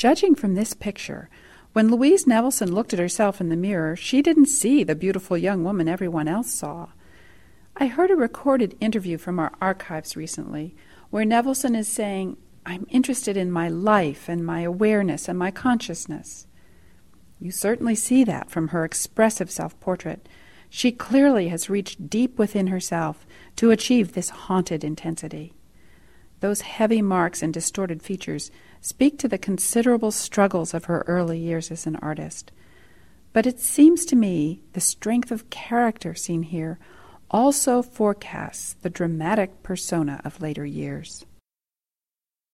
Judging from this picture, when Louise Nevelson looked at herself in the mirror, she didn't see the beautiful young woman everyone else saw. I heard a recorded interview from our archives recently where Nevelson is saying, I'm interested in my life and my awareness and my consciousness. You certainly see that from her expressive self portrait. She clearly has reached deep within herself to achieve this haunted intensity. Those heavy marks and distorted features speak to the considerable struggles of her early years as an artist. But it seems to me the strength of character seen here also forecasts the dramatic persona of later years.